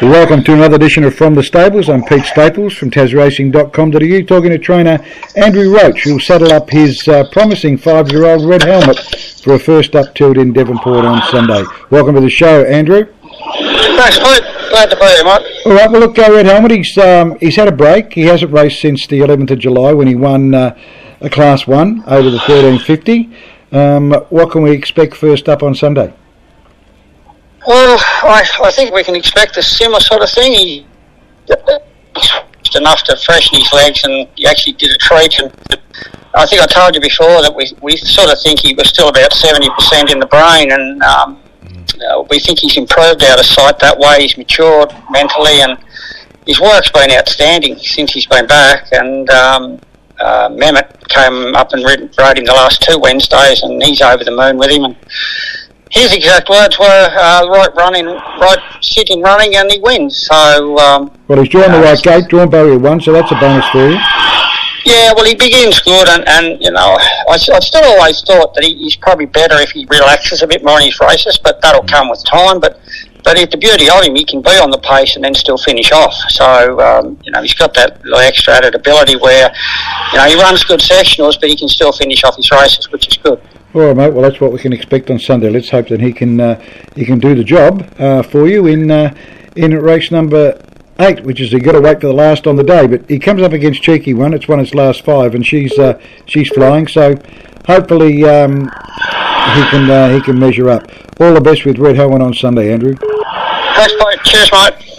Welcome to another edition of From the Stables. I'm Pete Staples from TasRacing.com.au talking to trainer Andrew Roach who'll saddle up his uh, promising five-year-old red helmet for a first up tilt in Devonport on Sunday. Welcome to the show, Andrew. Thanks, Pete. Glad to be here, mate. All right, well, look, uh, Red Helmet, he's, um, he's had a break. He hasn't raced since the 11th of July when he won uh, a Class 1 over the 1350. Um, what can we expect first up on Sunday? Well, I, I think we can expect a similar sort of thing. He just enough to freshen his legs, and he actually did a treat. And I think I told you before that we, we sort of think he was still about seventy percent in the brain, and um, uh, we think he's improved out of sight that way. He's matured mentally, and his work's been outstanding since he's been back. And um, uh, Mehmet came up and rode him the last two Wednesdays, and he's over the moon with him. And his exact words were uh, right running, right sitting running, and he wins. So um, well, he's drawn the right gate, drawn barrier one, so that's a bonus for you. Yeah, well, he begins good, and, and you know, I, I still always thought that he, he's probably better if he relaxes a bit more in his races, but that'll come with time. But but the beauty of him, he can be on the pace and then still finish off. So um, you know, he's got that little extra added ability where you know he runs good sectionals, but he can still finish off his races, which is good. All right, mate. Well, that's what we can expect on Sunday. Let's hope that he can uh, he can do the job uh, for you in uh, in race number eight, which is you got to wait for the last on the day. But he comes up against Cheeky One. It's won its last five, and she's uh, she's flying. So hopefully um, he can uh, he can measure up. All the best with Red Helmet on Sunday, Andrew. Thanks, mate. Cheers, mate.